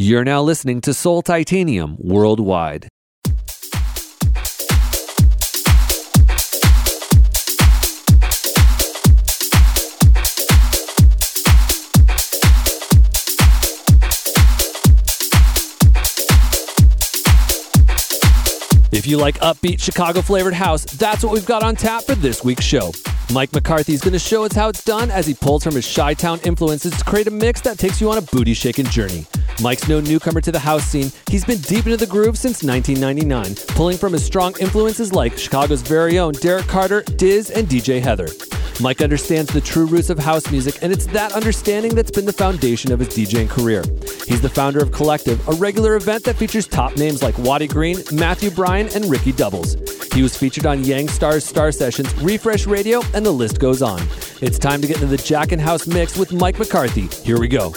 You're now listening to Soul Titanium worldwide. If you like upbeat Chicago flavored house, that's what we've got on tap for this week's show. Mike McCarthy is going to show us how it's done as he pulls from his Chi Town influences to create a mix that takes you on a booty shaking journey. Mike's no newcomer to the house scene. He's been deep into the groove since 1999, pulling from his strong influences like Chicago's very own Derrick Carter, Diz, and DJ Heather. Mike understands the true roots of house music, and it's that understanding that's been the foundation of his DJing career. He's the founder of Collective, a regular event that features top names like Wattie Green, Matthew Bryan, and Ricky Doubles. He was featured on Yang Star's Star Sessions, Refresh Radio, and the list goes on. It's time to get into the jackin' house mix with Mike McCarthy. Here we go.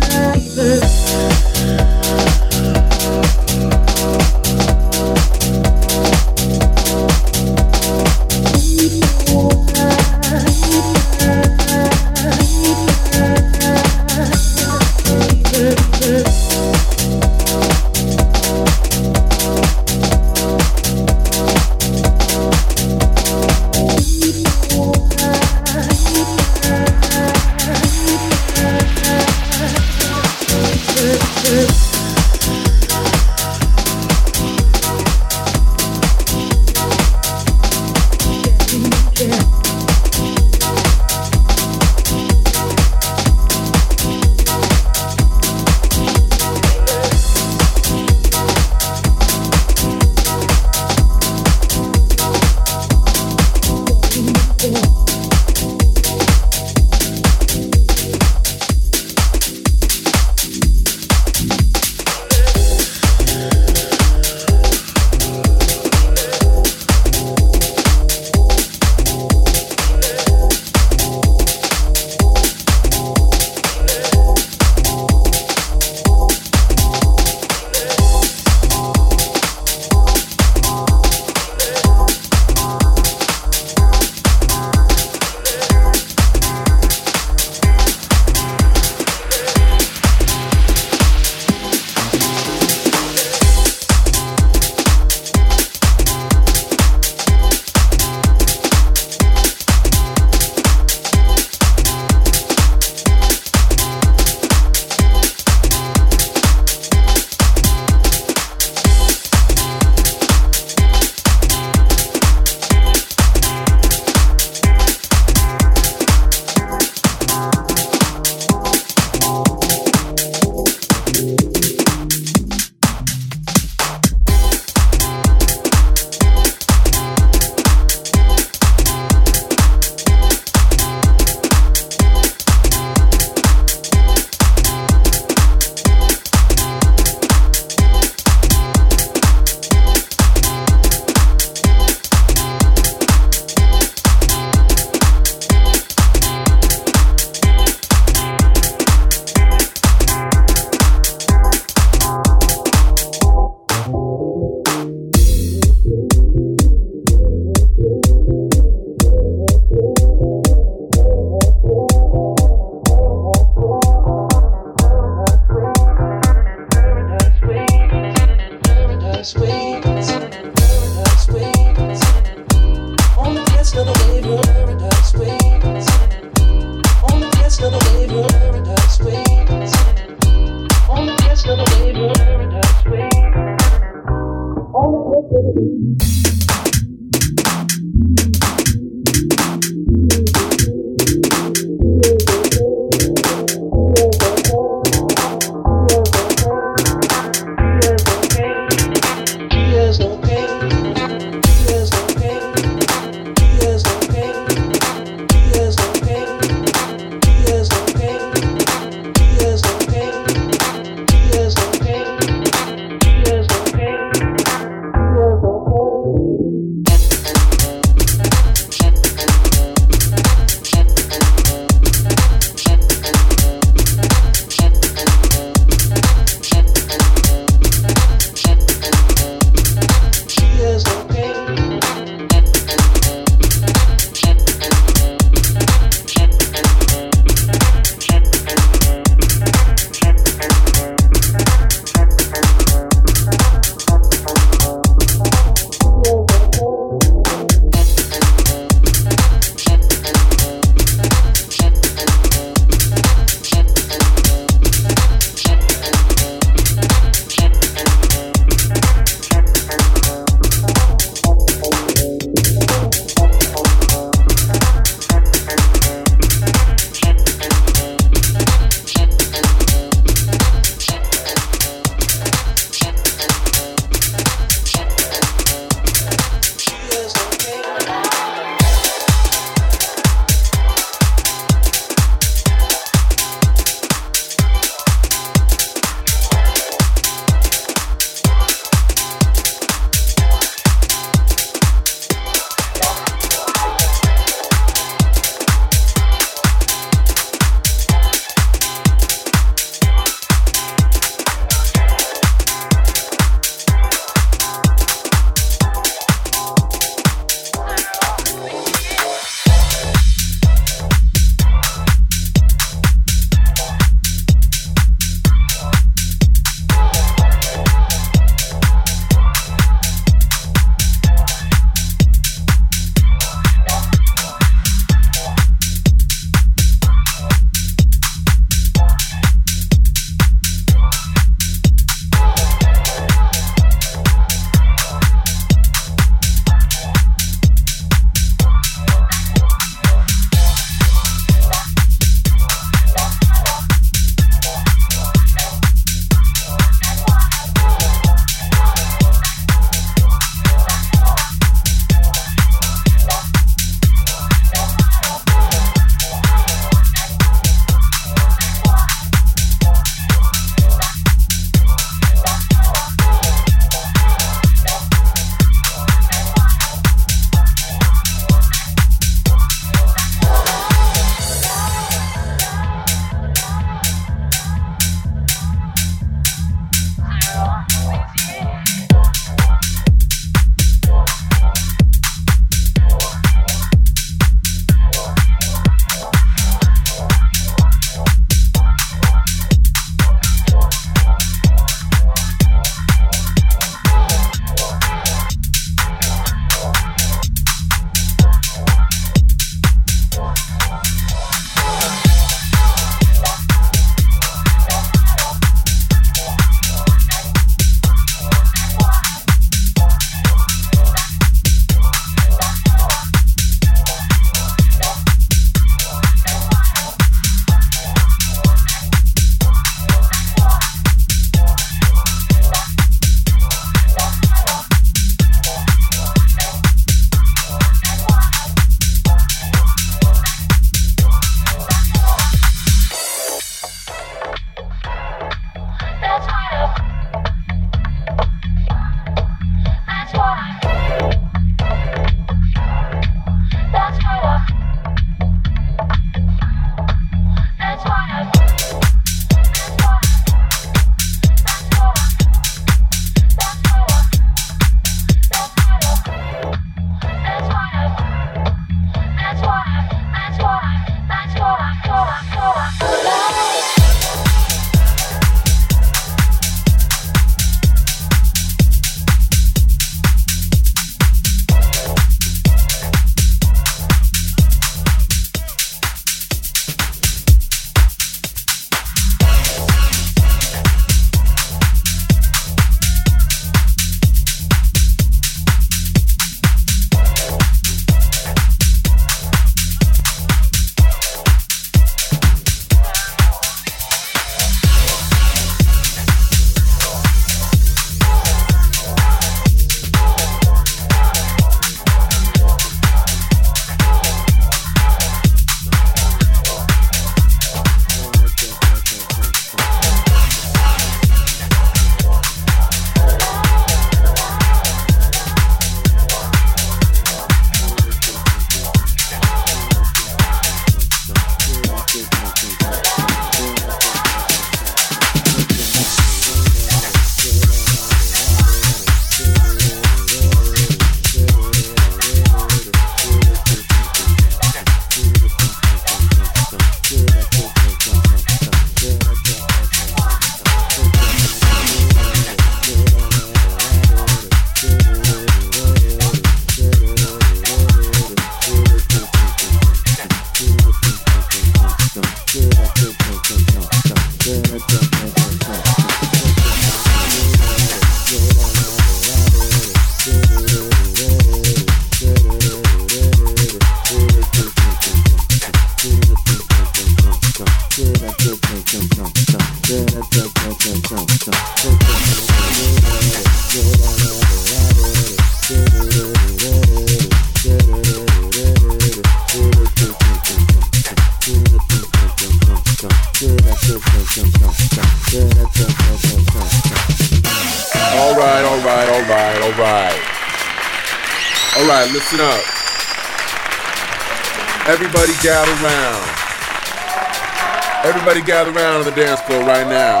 Gather around on the dance floor right now.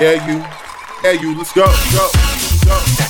Yeah, you. Yeah, you. Let's go. Go. Go.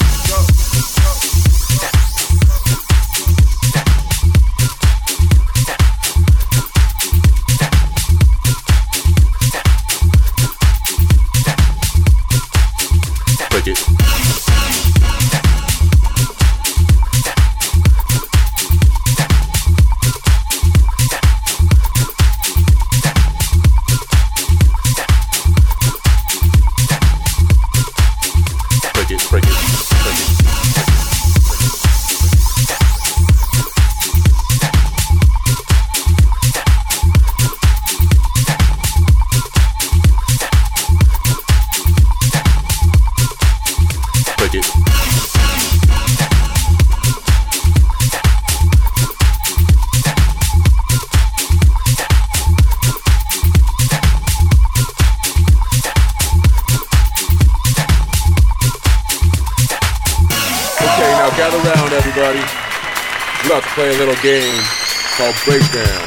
Breakdown.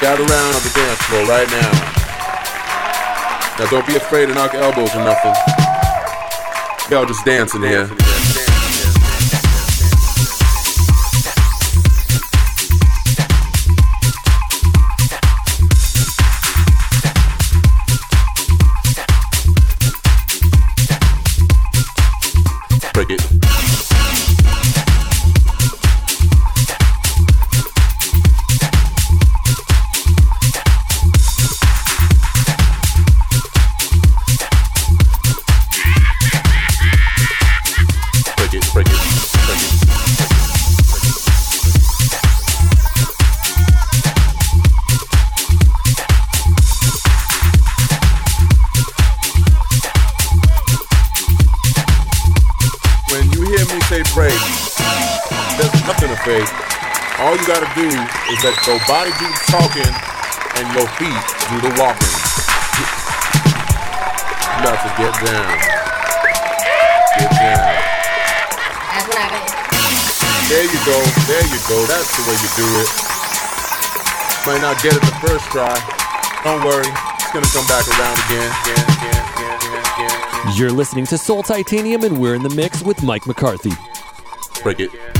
Gather around on the dance floor right now. Now don't be afraid to knock elbows or nothing. Y'all just dancing here. Your body do the talking and your feet do the walking. You got to get down. Get down. That's what I There you go. There you go. That's the way you do it. Might not get it the first try. Don't worry. It's gonna come back around again. again, again, again, again You're listening to Soul Titanium, and we're in the mix with Mike McCarthy. Break it.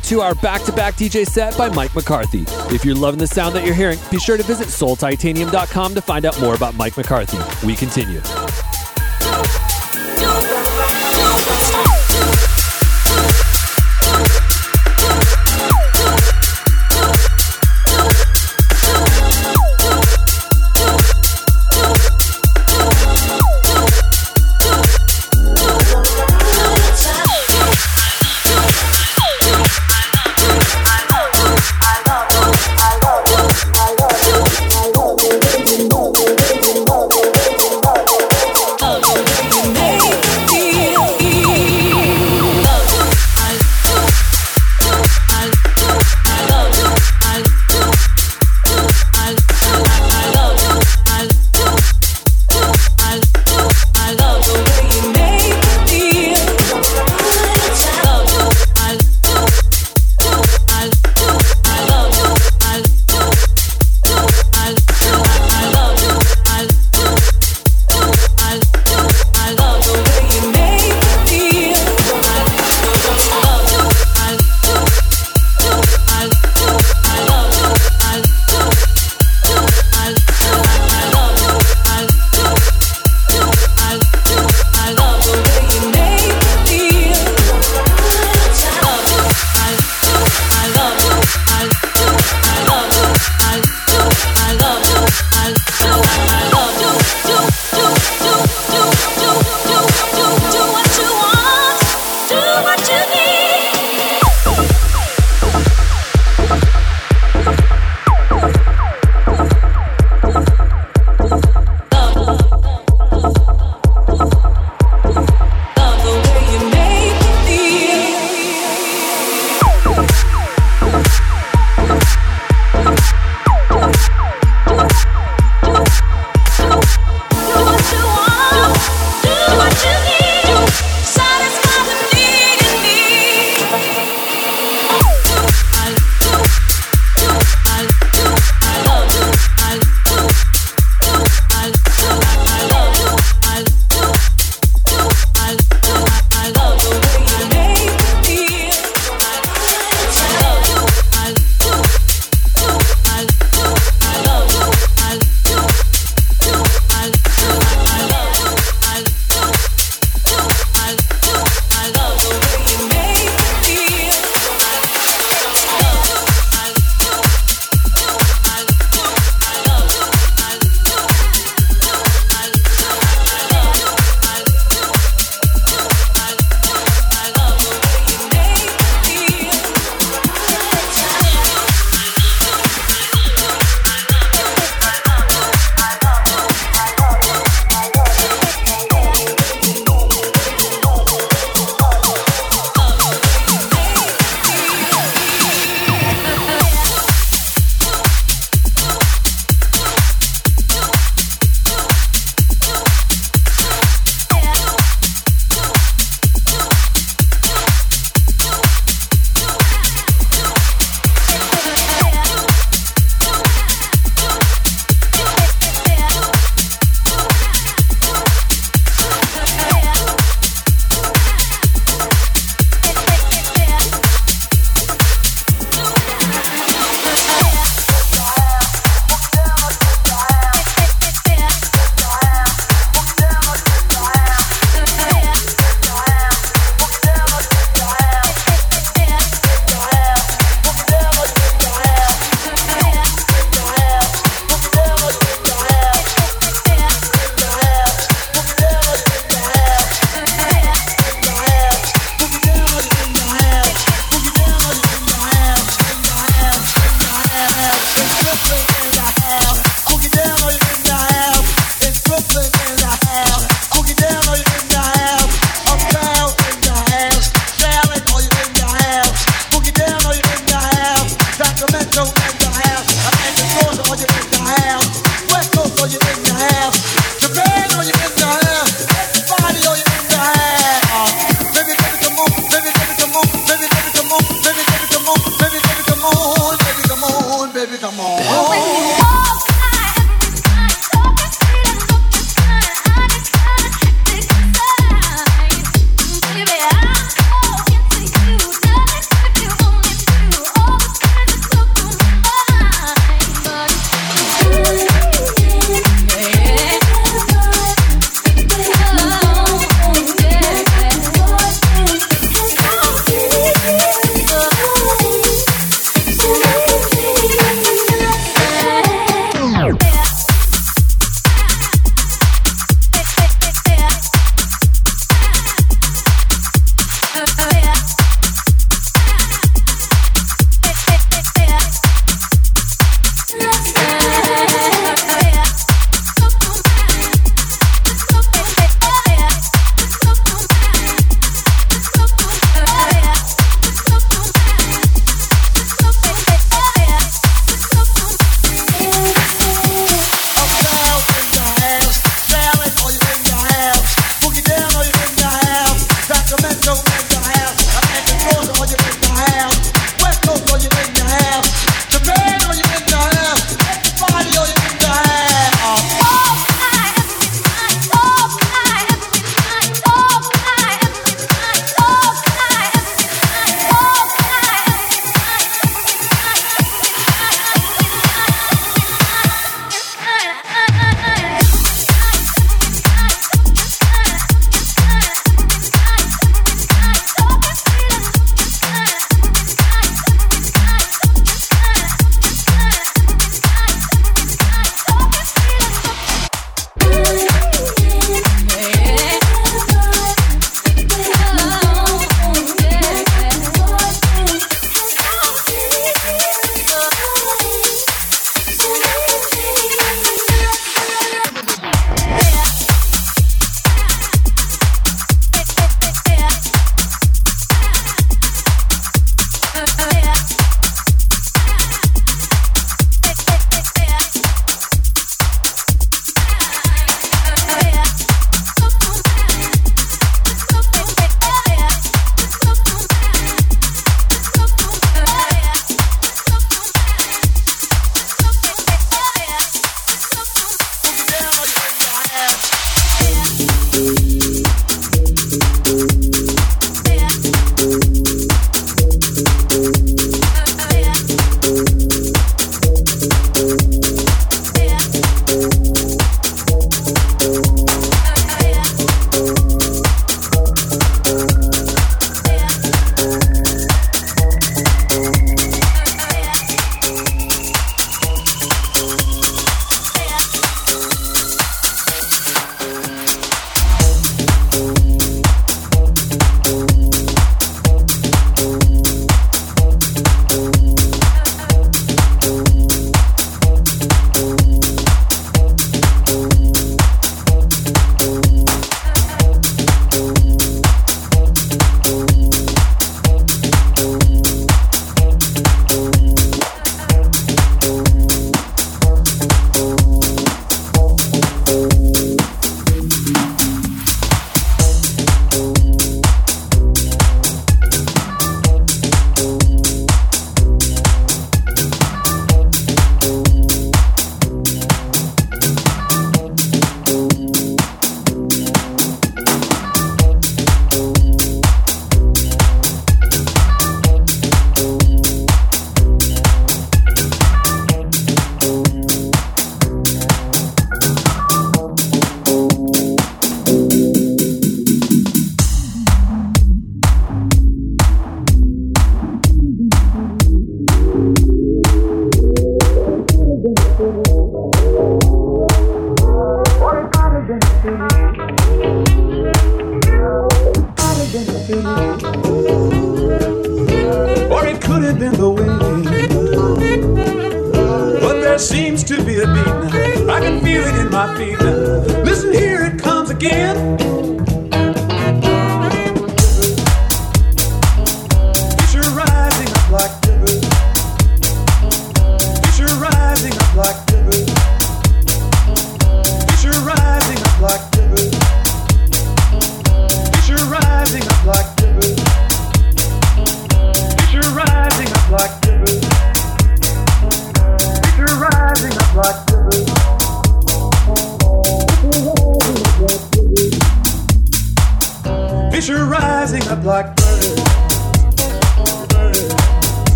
Two hour back to back DJ set by Mike McCarthy. If you're loving the sound that you're hearing, be sure to visit soultitanium.com to find out more about Mike McCarthy. We continue.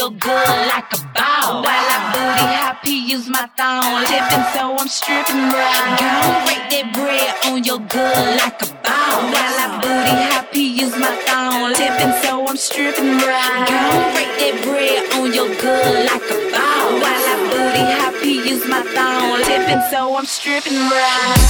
Your good like a bow. While I booty happy, use my thong. Tipping, so I'm stripping right. Gonna break that bread on your good like a bow. While I booty happy, use my thong. Tipping, so I'm stripping right. Gonna break that bread on your good like a bow. While I booty happy, use my thong. Tipping, so I'm stripping right.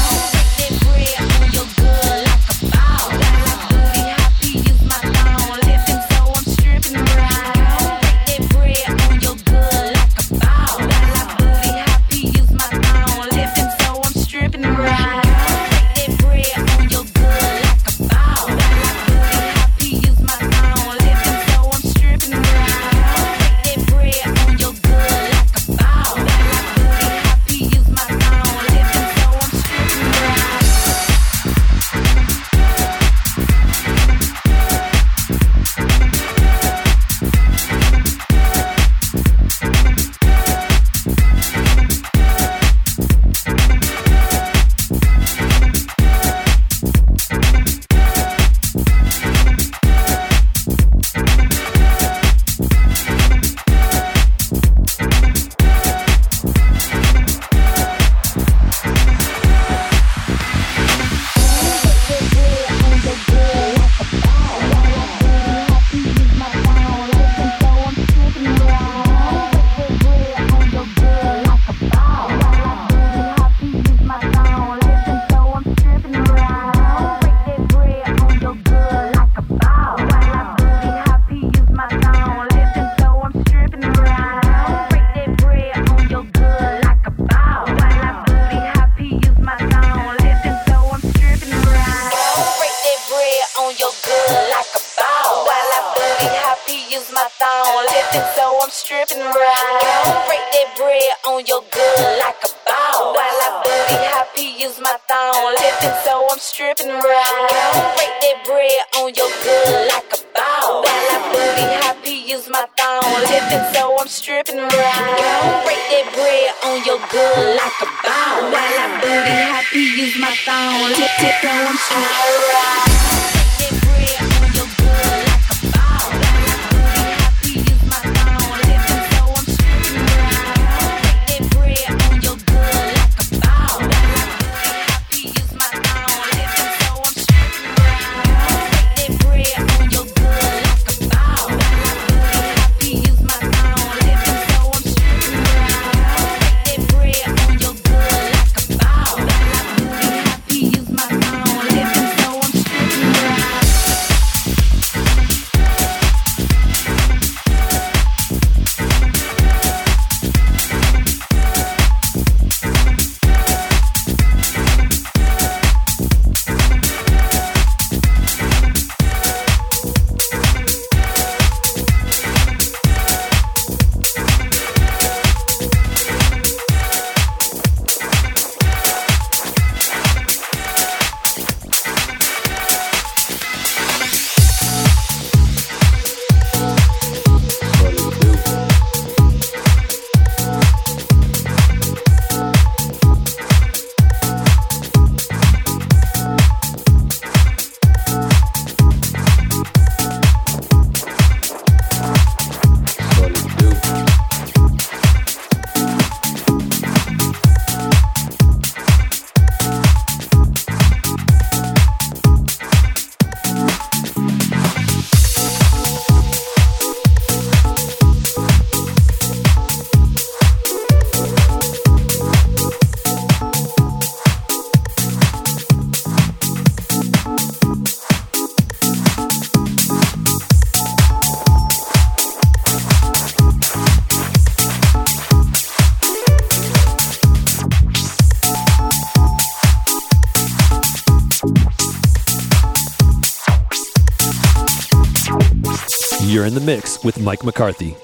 In the mix with Mike McCarthy.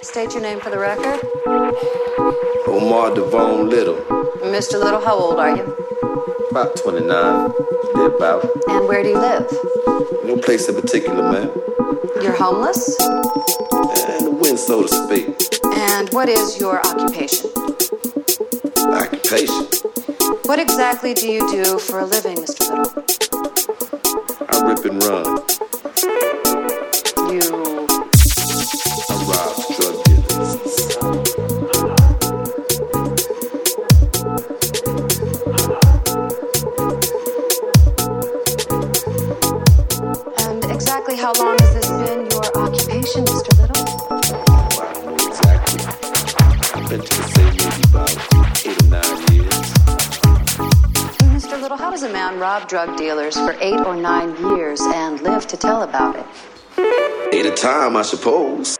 State your name for the record. Omar Devone Little, Mr. Little, how old are you? about 29, thereabout. And where do you live? No place in particular, man. You're homeless? And the wind, so to speak. And what is your occupation? Occupation. What exactly do you do for a living, Mr. Little? I rip and run. Drug dealers for eight or nine years and live to tell about it. Eight a time, I suppose.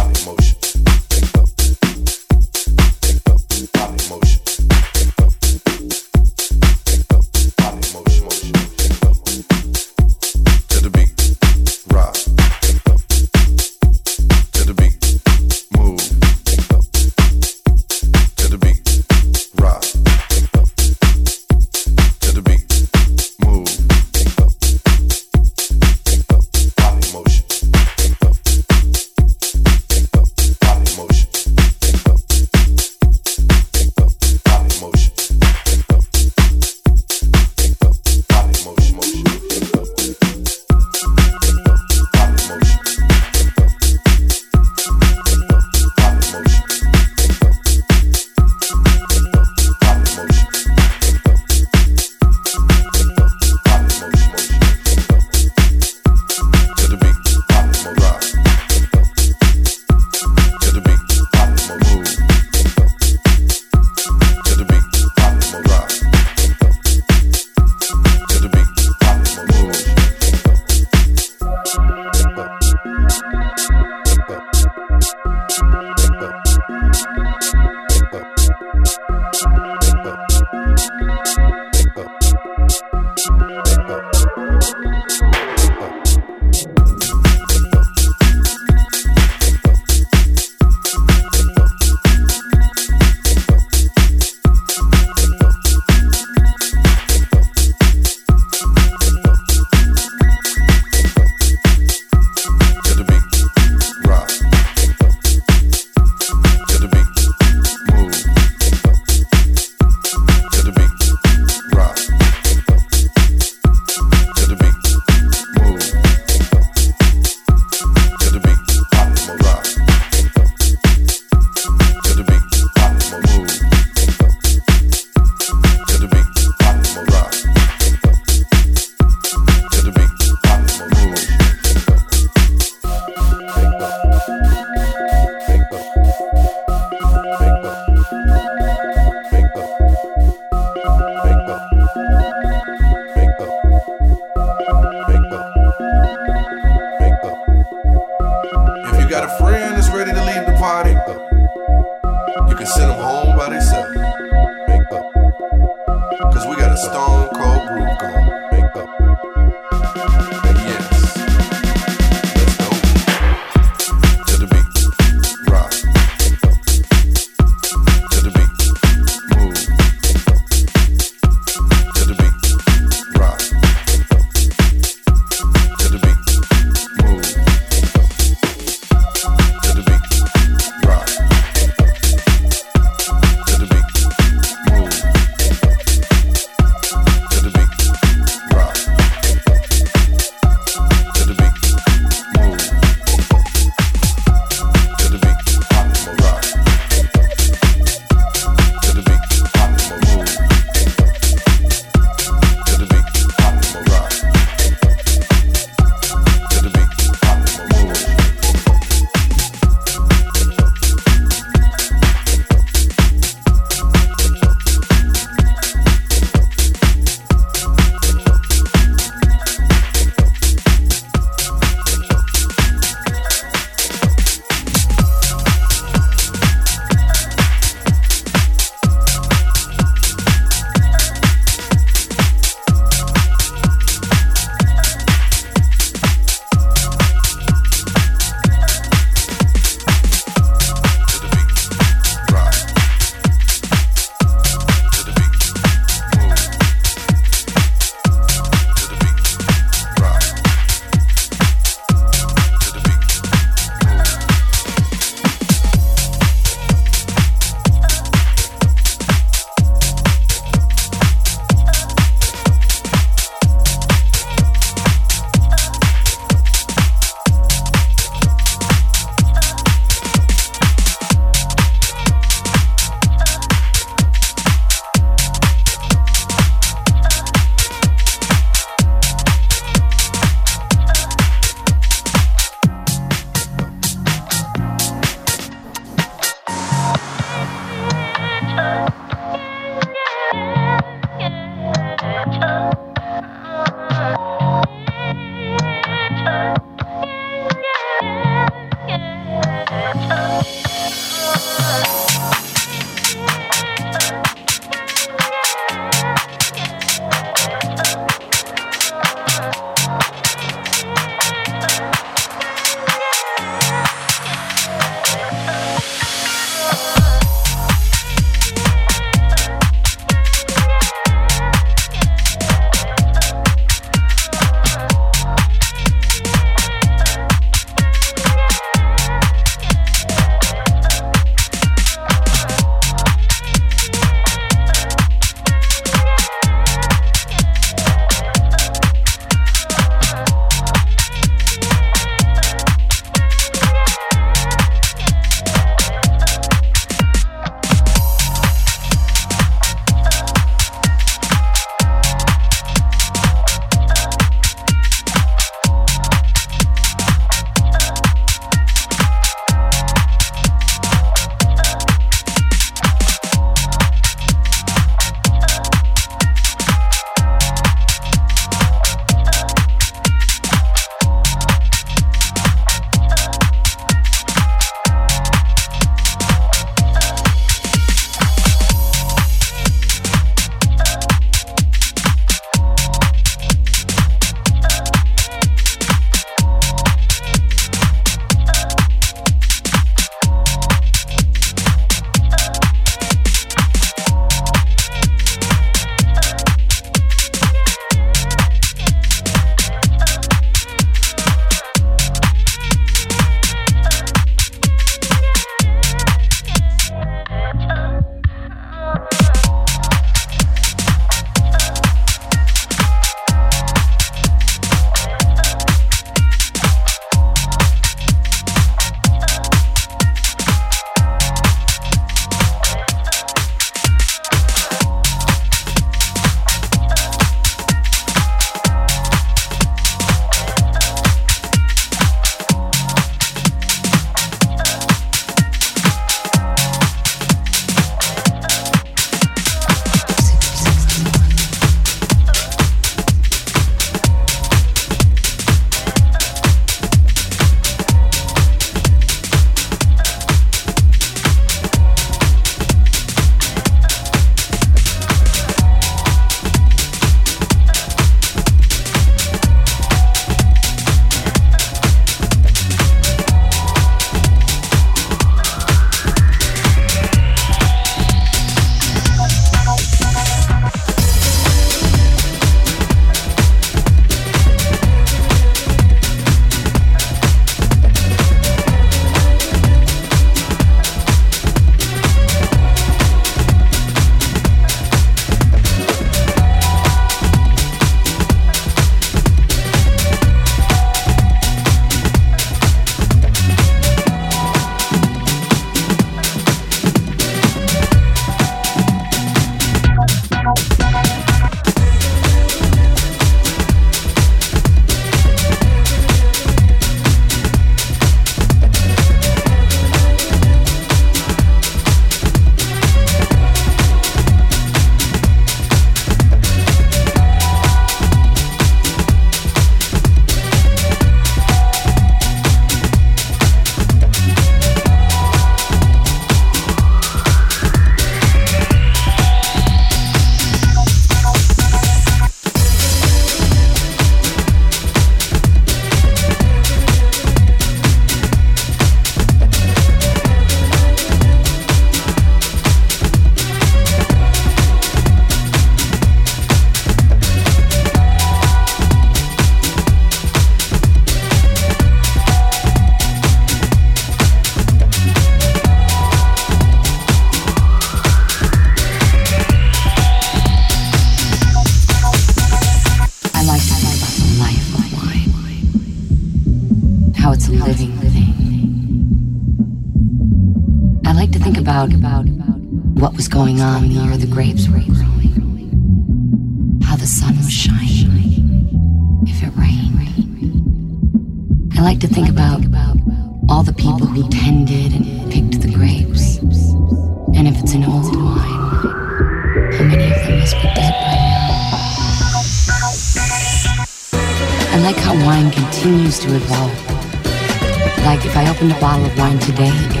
Opened a bottle of wine today,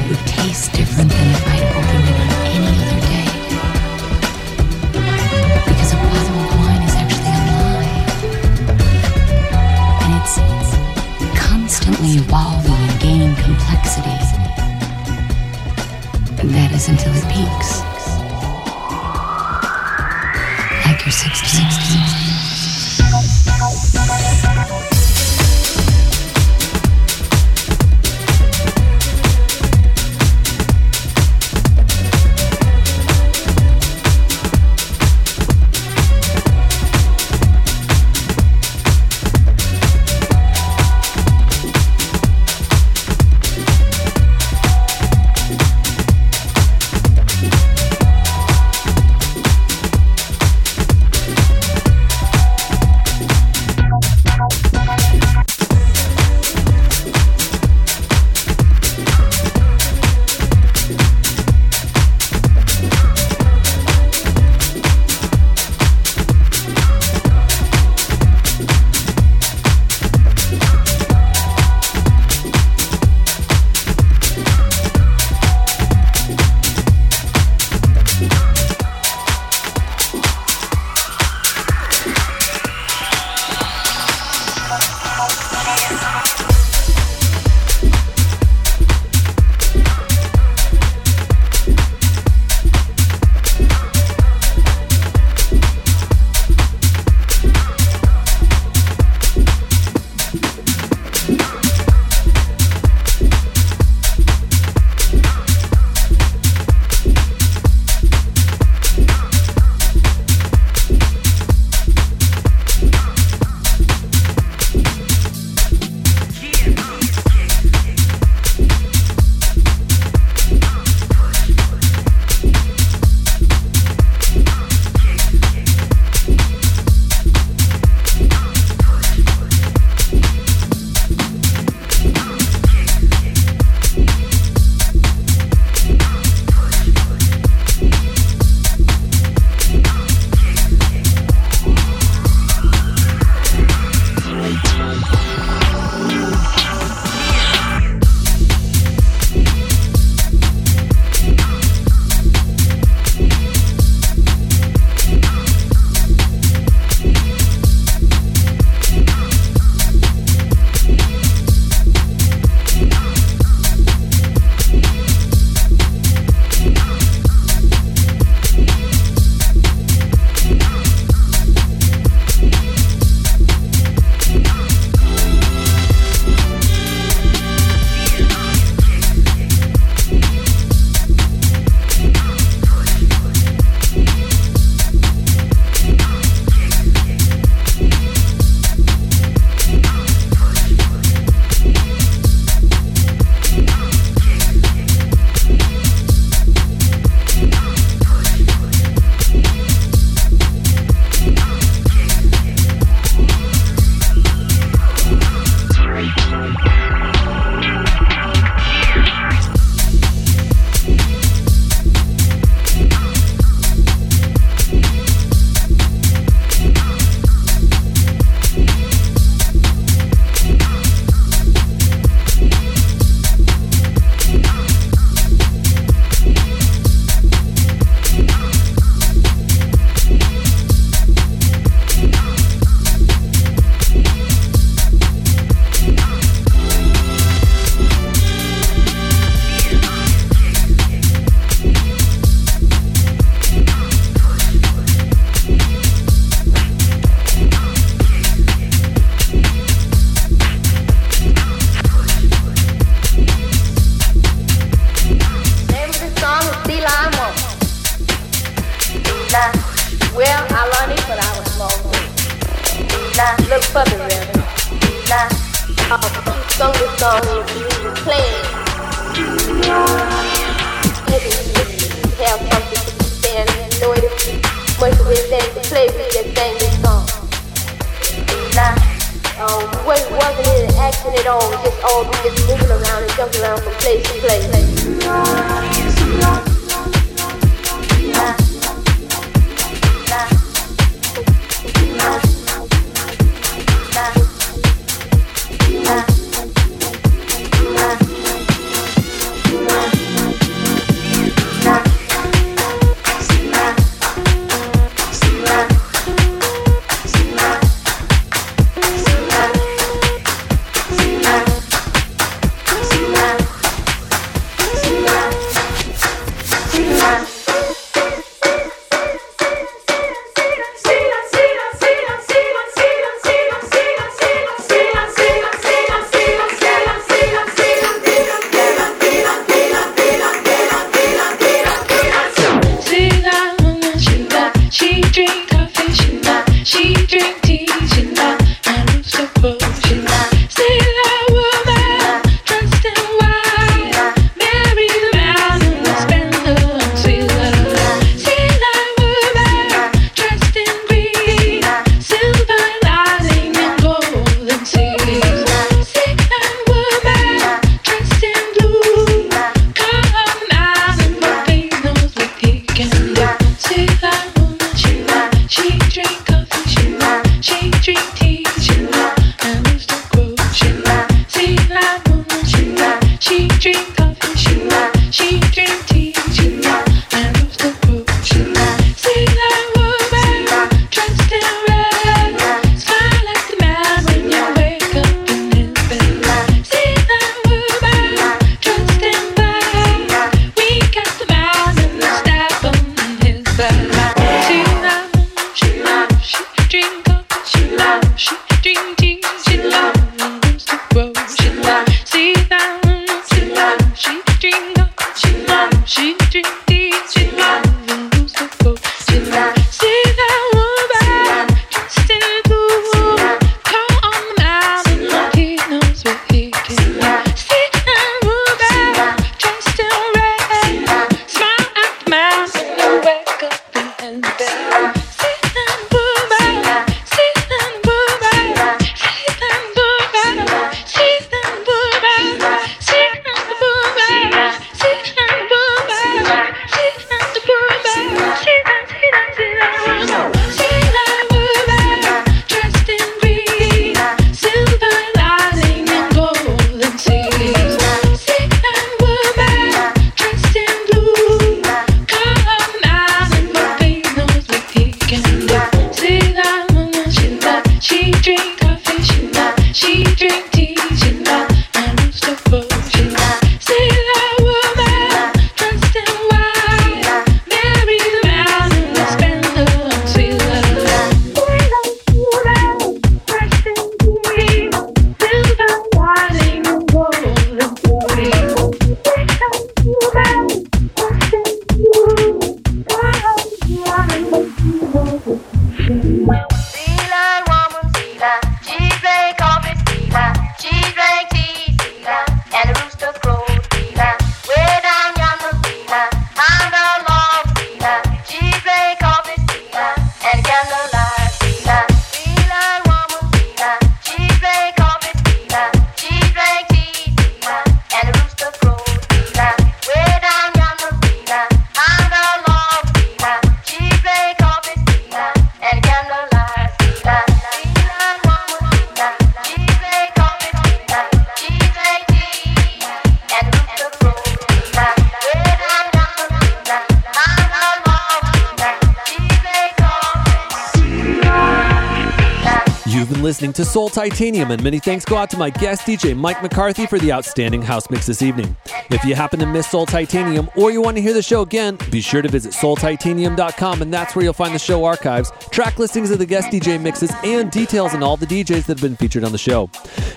Titanium, and many thanks go out to my guest DJ Mike McCarthy for the outstanding house mix this evening. If you happen to miss Soul Titanium or you want to hear the show again, be sure to visit soultitanium.com and that's where you'll find the show archives, track listings of the guest DJ mixes, and details on all the DJs that have been featured on the show.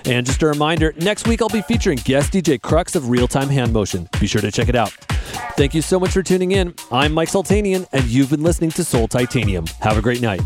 And just a reminder, next week I'll be featuring guest DJ Crux of Real Time Hand Motion. Be sure to check it out. Thank you so much for tuning in. I'm Mike Sultanian, and you've been listening to Soul Titanium. Have a great night.